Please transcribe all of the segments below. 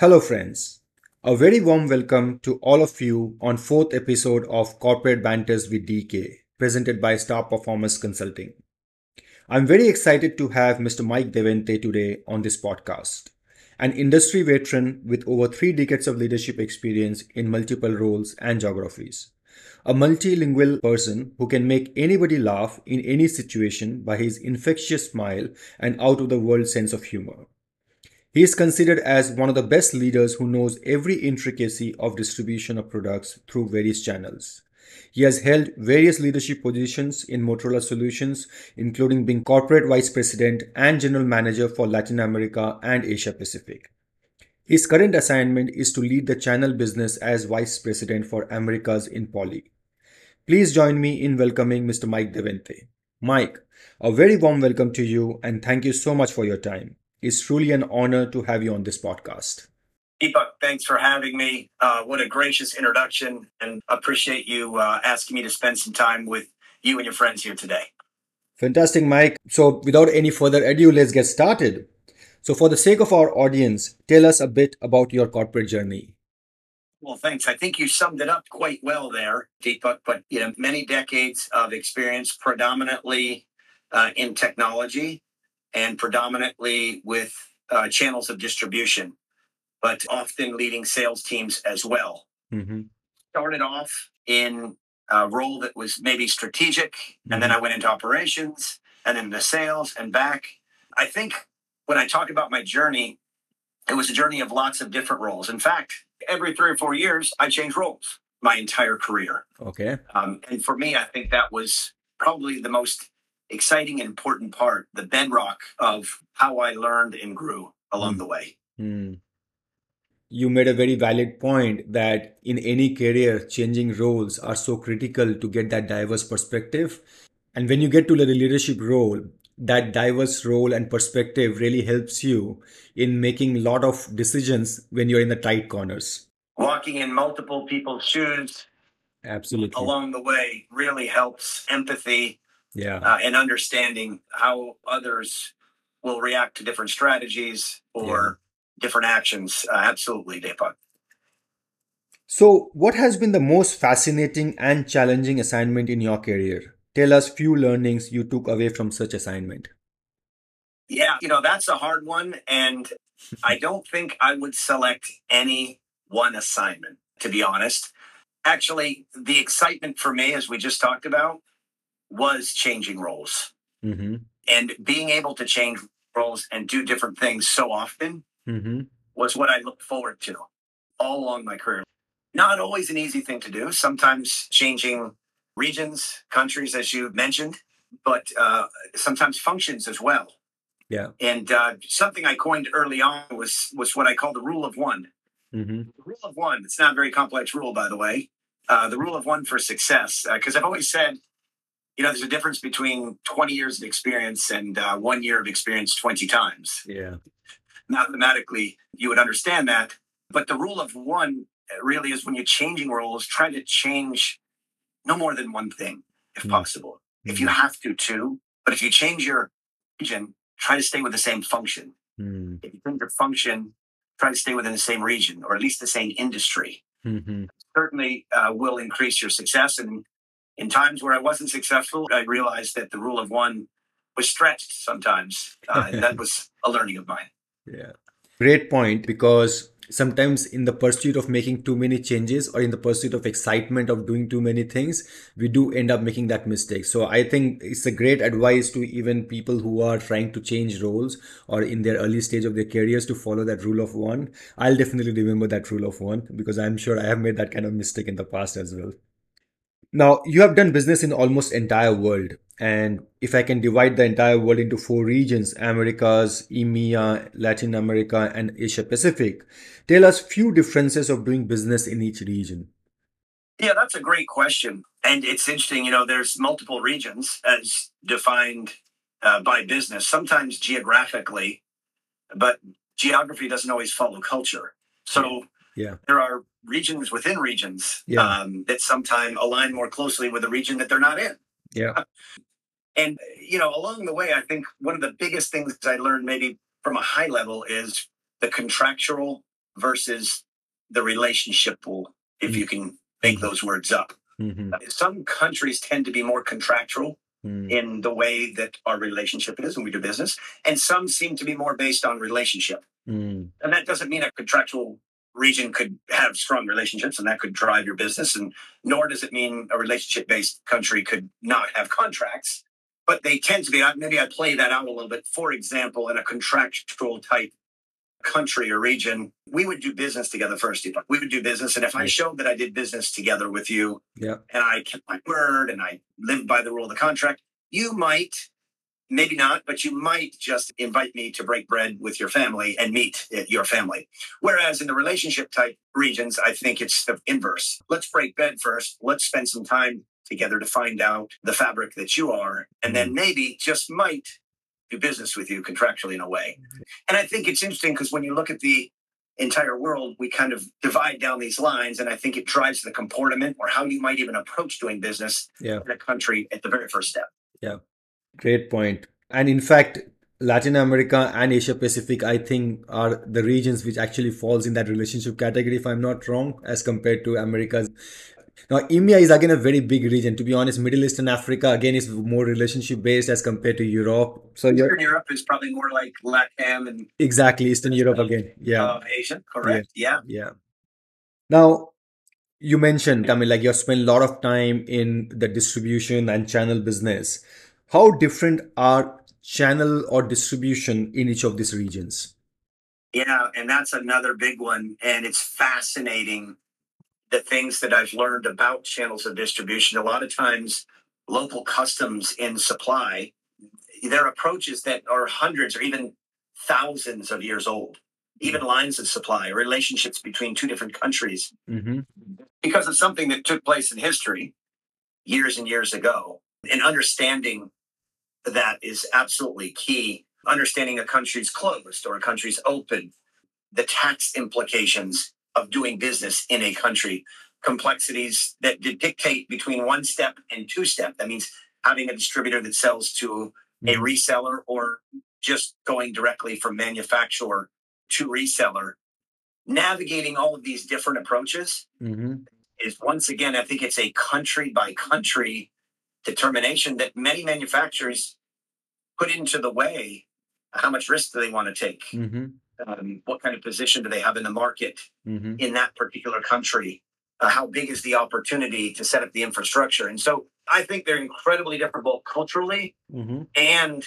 Hello, friends. A very warm welcome to all of you on fourth episode of Corporate Banters with DK, presented by Star Performers Consulting. I'm very excited to have Mr. Mike deVente today on this podcast, an industry veteran with over three decades of leadership experience in multiple roles and geographies. A multilingual person who can make anybody laugh in any situation by his infectious smile and out of the world sense of humor. He is considered as one of the best leaders who knows every intricacy of distribution of products through various channels. He has held various leadership positions in Motorola Solutions, including being corporate vice president and general manager for Latin America and Asia Pacific. His current assignment is to lead the channel business as vice president for Americas in Poly. Please join me in welcoming Mr. Mike deVente. Mike, a very warm welcome to you and thank you so much for your time. It's truly an honor to have you on this podcast. Deepak, thanks for having me. Uh, what a gracious introduction, and appreciate you uh, asking me to spend some time with you and your friends here today. Fantastic, Mike. So, without any further ado, let's get started. So, for the sake of our audience, tell us a bit about your corporate journey. Well, thanks. I think you summed it up quite well there, Deepak. But you know, many decades of experience, predominantly uh, in technology, and predominantly with uh, channels of distribution, but often leading sales teams as well. Mm-hmm. Started off in a role that was maybe strategic, mm-hmm. and then mm-hmm. I went into operations and then into sales and back. I think when I talk about my journey, it was a journey of lots of different roles. In fact, every three or four years, I changed roles my entire career. Okay. Um, and for me, I think that was probably the most exciting and important part, the bedrock of how I learned and grew along mm. the way. Mm. You made a very valid point that in any career, changing roles are so critical to get that diverse perspective. And when you get to the leadership role, that diverse role and perspective really helps you in making a lot of decisions when you're in the tight corners. Walking in multiple people's shoes absolutely along the way really helps empathy yeah. uh, and understanding how others will react to different strategies or yeah. different actions. Uh, absolutely deepak. So what has been the most fascinating and challenging assignment in your career? Tell us few learnings you took away from such assignment. Yeah you know that's a hard one and i don't think i would select any one assignment to be honest. Actually the excitement for me as we just talked about was changing roles mm-hmm. and being able to change roles and do different things so often mm-hmm. was what I looked forward to all along my career. Not always an easy thing to do. Sometimes changing regions, countries, as you mentioned, but uh, sometimes functions as well. Yeah. And uh, something I coined early on was was what I call the rule of one. Mm-hmm. The rule of one. It's not a very complex rule, by the way. Uh, the rule of one for success. Because uh, I've always said you know, there's a difference between 20 years of experience and uh, one year of experience 20 times. Yeah. Mathematically, you would understand that. But the rule of one really is when you're changing roles, try to change no more than one thing if mm. possible. Mm. If you have to, two. But if you change your region, try to stay with the same function. Mm. If you change your function, try to stay within the same region or at least the same industry. Mm-hmm. Certainly uh, will increase your success and in times where I wasn't successful, I realized that the rule of one was stretched sometimes. Uh, that was a learning of mine. Yeah. Great point because sometimes in the pursuit of making too many changes or in the pursuit of excitement of doing too many things we do end up making that mistake so i think it's a great advice to even people who are trying to change roles or in their early stage of their careers to follow that rule of one i'll definitely remember that rule of one because i'm sure i have made that kind of mistake in the past as well now, you have done business in almost entire world. And if I can divide the entire world into four regions, Americas, EMEA, Latin America, and Asia Pacific, tell us few differences of doing business in each region. Yeah, that's a great question. And it's interesting, you know, there's multiple regions as defined uh, by business, sometimes geographically, but geography doesn't always follow culture. So yeah. there are regions within regions yeah. um, that sometimes align more closely with the region that they're not in. Yeah. And, you know, along the way, I think one of the biggest things I learned maybe from a high level is the contractual versus the relationship pool, if you can make those words up. Mhm. Some countries tend to be more contractual Mm. in the way that our relationship is when we do business, and some seem to be more based on relationship. Mm. And that doesn't mean a contractual region could have strong relationships and that could drive your business, and nor does it mean a relationship based country could not have contracts. But they tend to be, maybe I play that out a little bit. For example, in a contractual type country or region, we would do business together first. We would do business. And if I showed that I did business together with you Yeah. and I kept my word and I lived by the rule of the contract, you might, maybe not, but you might just invite me to break bread with your family and meet your family. Whereas in the relationship type regions, I think it's the inverse. Let's break bread first. Let's spend some time together to find out the fabric that you are, and then maybe just might do business with you contractually in a way. And I think it's interesting because when you look at the entire world, we kind of divide down these lines, and I think it drives the comportment or how you might even approach doing business Yeah. in a country at the very first step. Great point. And in fact, Latin America and Asia Pacific, I think, are the regions which actually falls in that relationship category, if I'm not wrong, as compared to Americas. Now, EMEA is again a very big region. To be honest, Middle East and Africa again is more relationship based as compared to Europe. So Eastern Europe is probably more like LATAM and exactly Eastern Europe again. Yeah. uh, Asian, correct? Yeah. Yeah. Now, you mentioned, I mean, like you spent a lot of time in the distribution and channel business. How different are channel or distribution in each of these regions? Yeah, and that's another big one. And it's fascinating the things that I've learned about channels of distribution. A lot of times, local customs in supply, their approaches that are hundreds or even thousands of years old, even lines of supply, relationships between two different countries, Mm-hmm. because of something that took place in history years and years ago. And understanding that is absolutely key. Understanding a country's closed or a country's open, the tax implications of doing business in a country, complexities that dictate between one step and two step. That means having a distributor that sells to a reseller or just going directly from manufacturer to reseller. Navigating all of these different approaches Mm-hmm. is once again, I think it's a country by country determination that many manufacturers put into the way. How much risk do they want to take? Mm-hmm. Um, what kind of position do they have in the market Mm-hmm. in that particular country? Uh, how big is the opportunity to set up the infrastructure? And so I think they're incredibly different both culturally Mm-hmm. and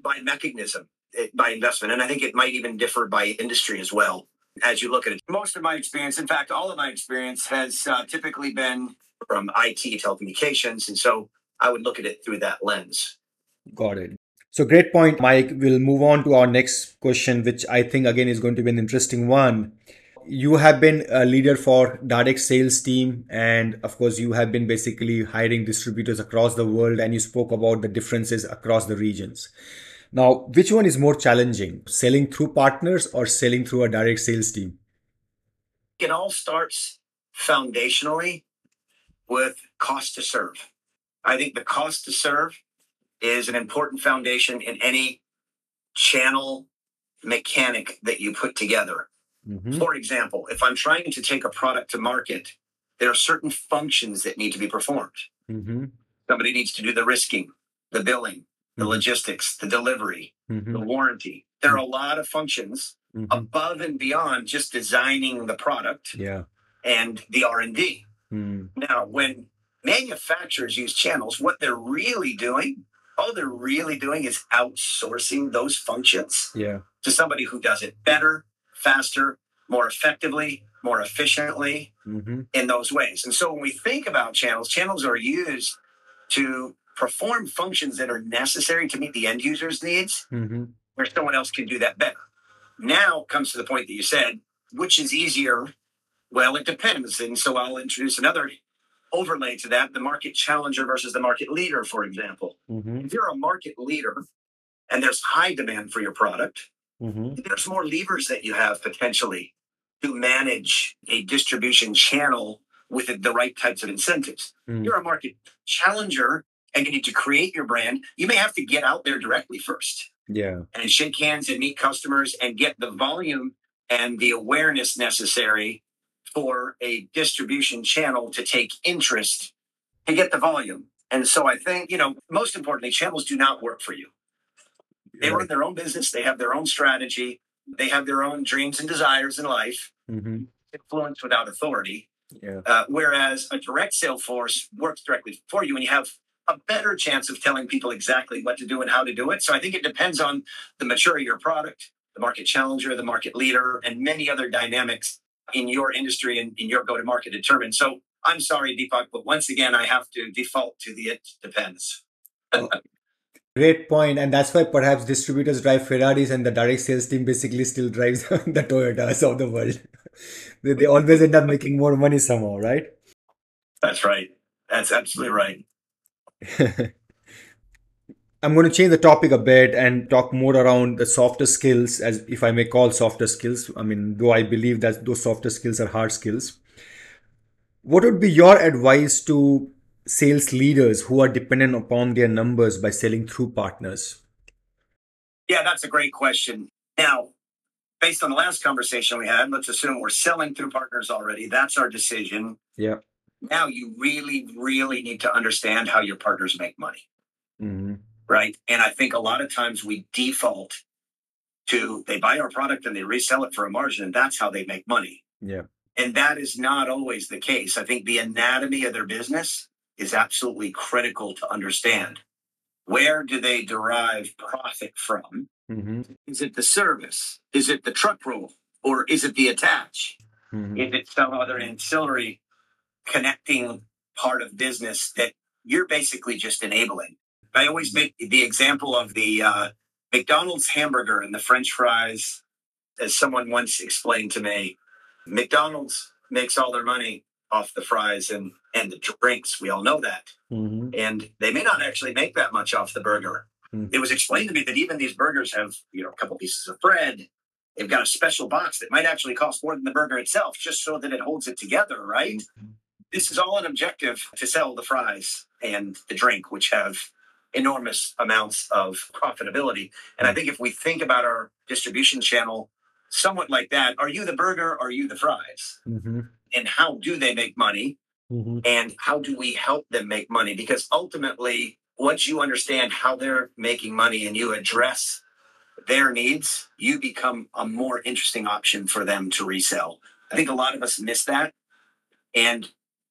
by mechanism, eh, by investment. And I think it might even differ by industry as well as you look at it. Most of my experience, in fact, all of my experience has uh, typically been from IT telecommunications. And so I would look at it through that lens. Got it. So great point, Mike. We'll move on to our next question, which I think again is going to be an interesting one. You have been a leader for direct sales team, and of course, you have been basically hiring distributors across the world, and you spoke about the differences across the regions. Now, which one is more challenging, selling through partners or selling through a direct sales team? It all starts foundationally with cost to serve. I think the cost to serve is an important foundation in any channel mechanic that you put together. Mm-hmm. For example, if I'm trying to take a product to market, there are certain functions that need to be performed. Mm-hmm. Somebody needs to do the risking, the billing, the Mhm. logistics, the delivery, the Mm-hmm. warranty. There are a lot of functions Mm-hmm. above and beyond just designing the product Yeah. and the R&D. Mm. Now, when manufacturers use channels, what they're really doing, all they're really doing is outsourcing those functions Yeah. to somebody who does it better, faster, more effectively, more efficiently Mm-hmm. in those ways. And so when we think about channels, channels are used to perform functions that are necessary to meet the end user's needs Mm-hmm. where someone else can do that better. Now comes to the point that you said, which is easier? Well, it depends. And so I'll introduce another overlay to that the market challenger versus the market leader, for example. Mm-hmm. If you're a market leader and there's high demand for your product, Mm-hmm. there's more levers that you have potentially to manage a distribution channel with the right types of incentives. Mm. You're a market challenger and you need to create your brand. You may have to get out there directly first Yeah. and shake hands and meet customers and get the volume and the awareness necessary for a distribution channel to take interest to get the volume. And so I think, you know, most importantly, channels do not work for you. They run their own business, they have their own strategy, they have their own dreams and desires in life, Mm-hmm. influence without authority. Yeah. Uh, whereas a direct sale force works directly for you and you have a better chance of telling people exactly what to do and how to do it. So I think it depends on the maturity of your product, the market challenger, the market leader, and many other dynamics in your industry and in your go to market determined. So I'm sorry, Deepak, but once again, I have to default to the it depends. Oh, great point, and that's why perhaps distributors drive Ferraris, and the direct sales team basically still drives the Toyotas of the world. they, they always end up making more money somehow, right? That's right. That's absolutely right. I'm going to change the topic a bit and talk more around the softer skills, as if I may call softer skills. I mean, though I believe that those softer skills are hard skills. What would be your advice to sales leaders who are dependent upon their numbers by selling through partners? Yeah, that's a great question. Now, based on the last conversation we had, let's assume we're selling through partners already. That's our decision. Yeah. Now you really, really need to understand how your partners make money, Mm-hmm. Right? And I think a lot of times we default to they buy our product and they resell it for a margin, and that's how they make money. Yeah. And that is not always the case. I think the anatomy of their business is absolutely critical to understand. Where do they derive profit from? Mm-hmm. Is it the service? Is it the truck roll? Or is it the attach? Mm-hmm. Is it some other ancillary connecting part of business that you're basically just enabling? I always make the example of the uh, McDonald's hamburger and the French fries, as someone once explained to me. McDonald's makes all their money off the fries and, and the drinks. We all know that. Mm-hmm. And they may not actually make that much off the burger. Hmm. It was explained to me that even these burgers have, you know, a couple pieces of bread. They've got a special box that might actually cost more than the burger itself, just so that it holds it together, right? This is all an objective to sell the fries and the drink, which have enormous amounts of profitability. And I think if we think about our distribution channel somewhat like that, are you the burger? Are you the fries? Mm-hmm. And how do they make money? Mm-hmm. and how do we help them make money? Because ultimately, once you understand how they're making money and you address their needs, you become a more interesting option for them to resell. I think a lot of us miss that. And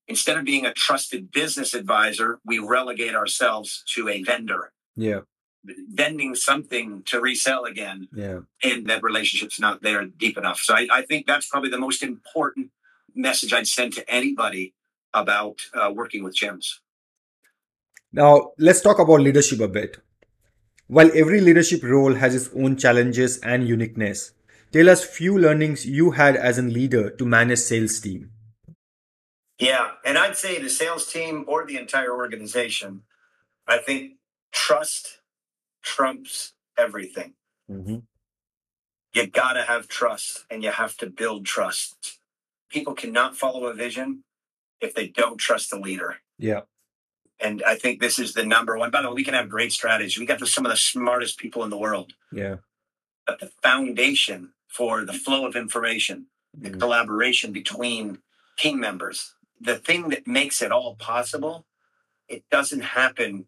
instead of being a trusted business advisor, we relegate ourselves to a vendor, Yeah. vending something to resell again Yeah. and that relationship's not there deep enough. So I, I think that's probably the most important message I'd send to anybody about uh, working with channels. Now, let's talk about leadership a bit. While every leadership role has its own challenges and uniqueness, tell us few learnings you had as a leader to manage sales team. Yeah, and I'd say the sales team or the entire organization, I think trust trumps everything. Mm-hmm. You gotta have trust and you have to build trust. People cannot follow a vision if they don't trust the leader. Yeah. And I think this is the number one. By the way, we can have great strategy. We got the, some of the smartest people in the world. Yeah. But the foundation for the flow of information, the Mhm. collaboration between team members, the thing that makes it all possible, it doesn't happen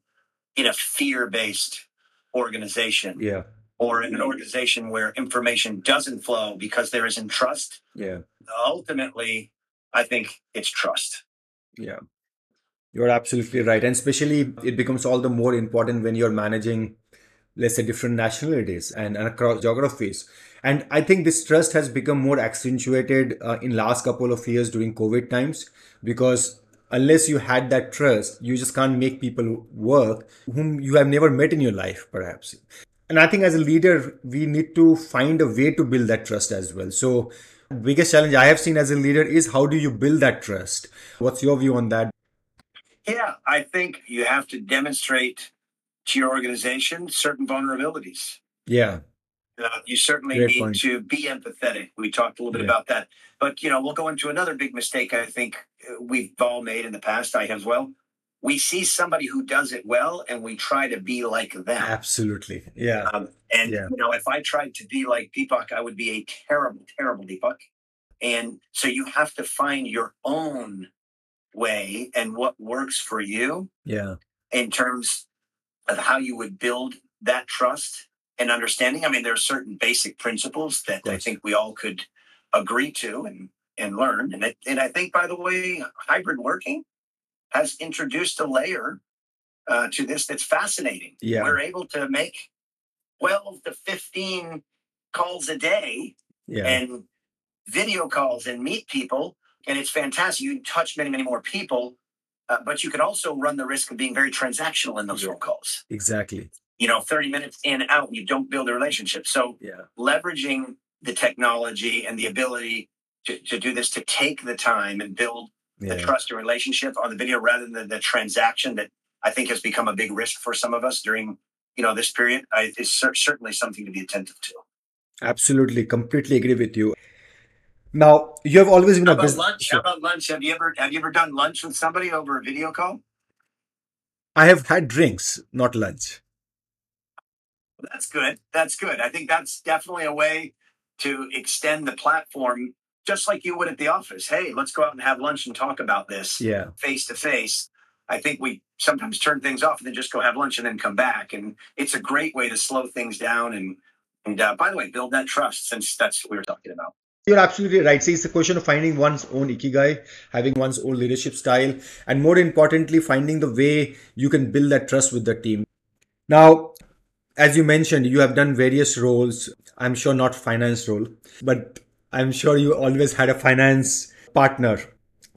in a fear based organization Yeah. or in an organization where information doesn't flow because there isn't trust. Yeah. Ultimately, I think it's trust. Yeah. You're absolutely right. And especially it becomes all the more important when you're managing, let's say, different nationalities and, and across geographies. And I think this trust has become more accentuated uh, in last couple of years during COVID times because unless you had that trust, you just can't make people work whom you have never met in your life, perhaps. And I think as a leader, we need to find a way to build that trust as well. So, biggest challenge I have seen as a leader is how do you build that trust? What's your view on that? Yeah, I think you have to demonstrate to your organization certain vulnerabilities. Yeah. Uh, you certainly Great need point. to be empathetic. We talked a little bit Yeah. about that. But, you know, we'll go into another big mistake I think uh, we've all made in the past, I have as well. we see somebody who does it well and we try to be like them. Absolutely. Yeah. Um, and Yeah. you know, if I tried to be like Deepak, I would be a terrible, terrible Deepak. And so you have to find your own way and what works for you Yeah. in terms of how you would build that trust and understanding. I mean, there are certain basic principles that I think we all could agree to and and learn. And it, and I think, by the way, hybrid working has introduced a layer uh, to this that's fascinating. Yeah. We're able to make twelve to fifteen calls a day Yeah. and video calls and meet people. And it's fantastic. You can touch many, many more people, uh, but you can also run the risk of being very transactional in those Yeah. phone calls. exactly. You know, 30 minutes in, and out, you don't build a relationship. So Yeah. leveraging the technology and the ability to, to do this, to take the time and build the Yeah. trust and relationship on the video rather than the transaction that I think has become a big risk for some of us during, you know, this period I, is cer- certainly something to be attentive to. Absolutely. Completely agree with you. Now, you have always been How a business. lunch? How about lunch? Have you ever have you ever done lunch with somebody over a video call? I have had drinks, not lunch. That's good. That's good. I think that's definitely a way to extend the platform, just like you would at the office. Hey, let's go out and have lunch and talk about this Yeah. face to face. I think we sometimes turn things off and then just go have lunch and then come back. And it's a great way to slow things down and and uh, by the way, build that trust since that's what we were talking about. You're absolutely right. See, it's a question of finding one's own ikigai, having one's own leadership style, and more importantly, finding the way you can build that trust with the team. Now, as you mentioned, you have done various roles. I'm sure not finance role, but I'm sure you always had a finance partner.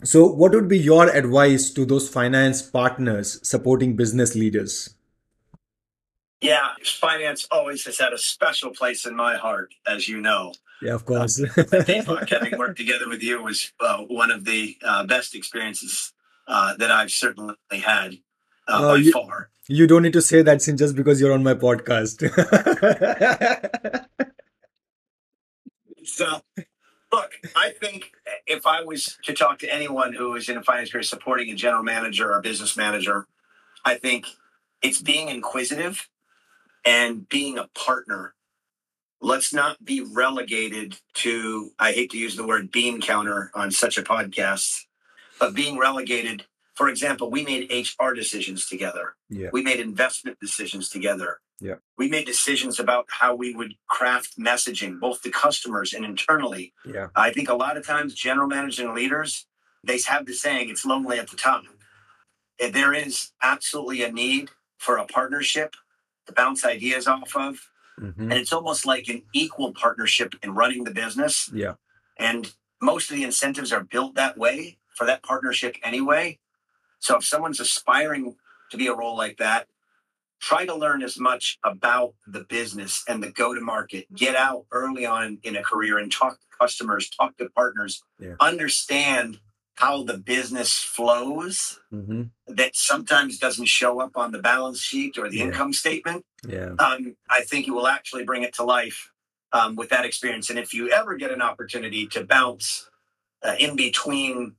So, what would be your advice to those finance partners supporting business leaders? Yeah, finance always has had a special place in my heart, as you know. Yeah, of course. Deepak, having worked together with you was uh, one of the uh, best experiences uh, that I've certainly had uh, by you- far. You don't need to say that since just because you're on my podcast. So, look, I think if I was to talk to anyone who is in a finance career supporting a general manager or business manager, I think it's being inquisitive and being a partner. Let's not be relegated to, I hate to use the word bean counter on such a podcast, but being relegated. For example, we made HR decisions together. yeah. We made investment decisions together. Yeah. We made decisions about how we would craft messaging, both to customers and internally. Yeah. I think a lot of times general managers and leaders, they have the saying, it's lonely at the top. And There is absolutely a need for a partnership to bounce ideas off of. Mhm. And it's almost like an equal partnership in running the business. Yeah. And most of the incentives are built that way for that partnership anyway. So if someone's aspiring to be a role like that, try to learn as much about the business and the go to market. Get out early on in a career and talk to customers, talk to partners, Yeah. understand how the business flows Mhm. that sometimes doesn't show up on the balance sheet or the Yeah. income statement Yeah. um, I think you will actually bring it to life um, with that experience. And if you ever get an opportunity to bounce uh, in between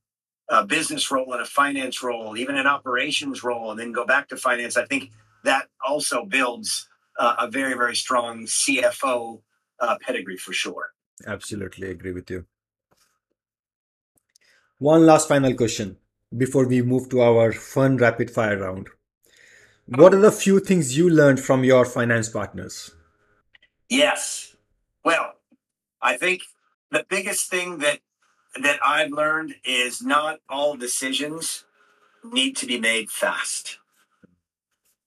a business role and a finance role, even an operations role, and then go back to finance, I think that also builds uh, a very, very strong CFO uh, pedigree for sure. Absolutely agree with you. One last final question before we move to our fun rapid fire round. What are the few things you learned from your finance partners? Yes. Well, I think the biggest thing that that I've learned is not all decisions need to be made fast.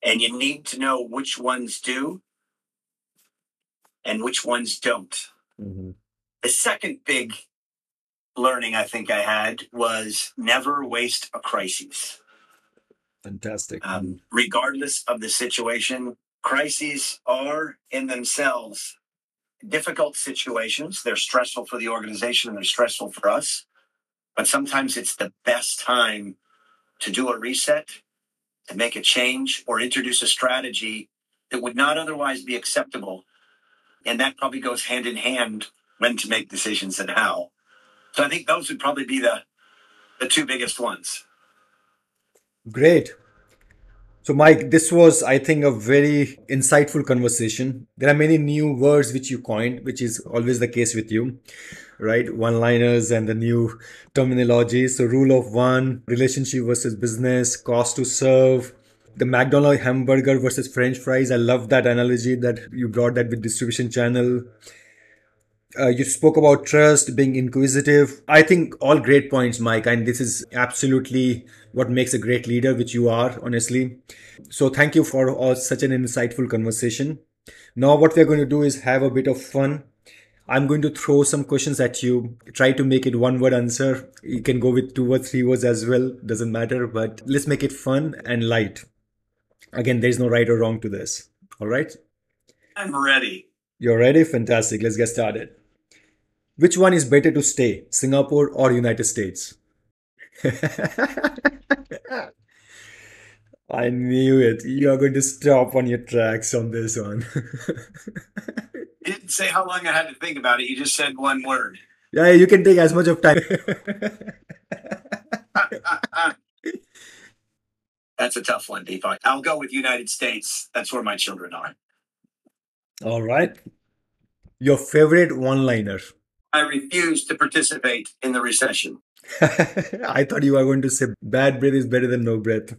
And you need to know which ones do and which ones don't. Mhm. The second big learning I think I had was never waste a crisis. Fantastic. Um, regardless of the situation, crises are in themselves difficult situations. They're stressful for the organization and they're stressful for us. But sometimes it's the best time to do a reset, to make a change, or introduce a strategy that would not otherwise be acceptable. And that probably goes hand in hand when to make decisions and how. So I think those would probably be the the two biggest ones. Great. So, Mike, this was, I think, a very insightful conversation. There are many new words which you coined, which is always the case with you, right? One liners and the new terminology. So, rule of one, relationship versus business, cost to serve, the McDonald's hamburger versus French fries. I love that analogy that you brought that with distribution channel. Uh, you spoke about trust, being inquisitive. I think all great points, Mike, and this is absolutely what makes a great leader, which you are, honestly. So thank you for all, such an insightful conversation. Now, what we're going to do is have a bit of fun. I'm going to throw some questions at you. Try to make it one word answer. You can go with two or three words as well. Doesn't matter, but let's make it fun and light. Again, there's no right or wrong to this. All right? I'm ready. You're ready? Fantastic. Let's get started. Which one is better to stay, Singapore or United States? I knew it. You are going to stop on your tracks on this one. You didn't say how long I had to think about it. You just said one word. yeah, you can take as much of time. That's a tough one, Deepak. I'll go with United States. That's where my children are. All right. Your favorite one liner. I refuse to participate in the recession. I thought you were going to say bad breath is better than no breath.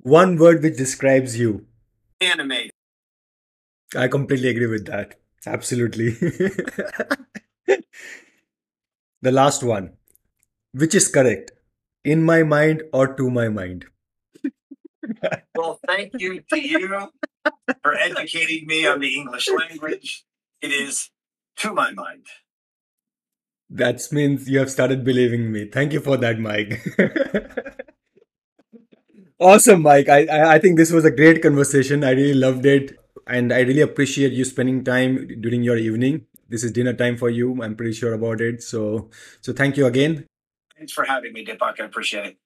One word which describes you. Animate. I completely agree with that. Absolutely. the last one. Which is correct? In my mind or to my mind? Well, thank you to you for educating me on the English language. It is to my mind. That means you have started believing me. Thank you for that, Mike. awesome, Mike. I, I think this was a great conversation. I really loved it, and I really appreciate you spending time during your evening. This is dinner time for you. I'm pretty sure about it. So so thank you again. Thanks for having me, Deepak. I appreciate it.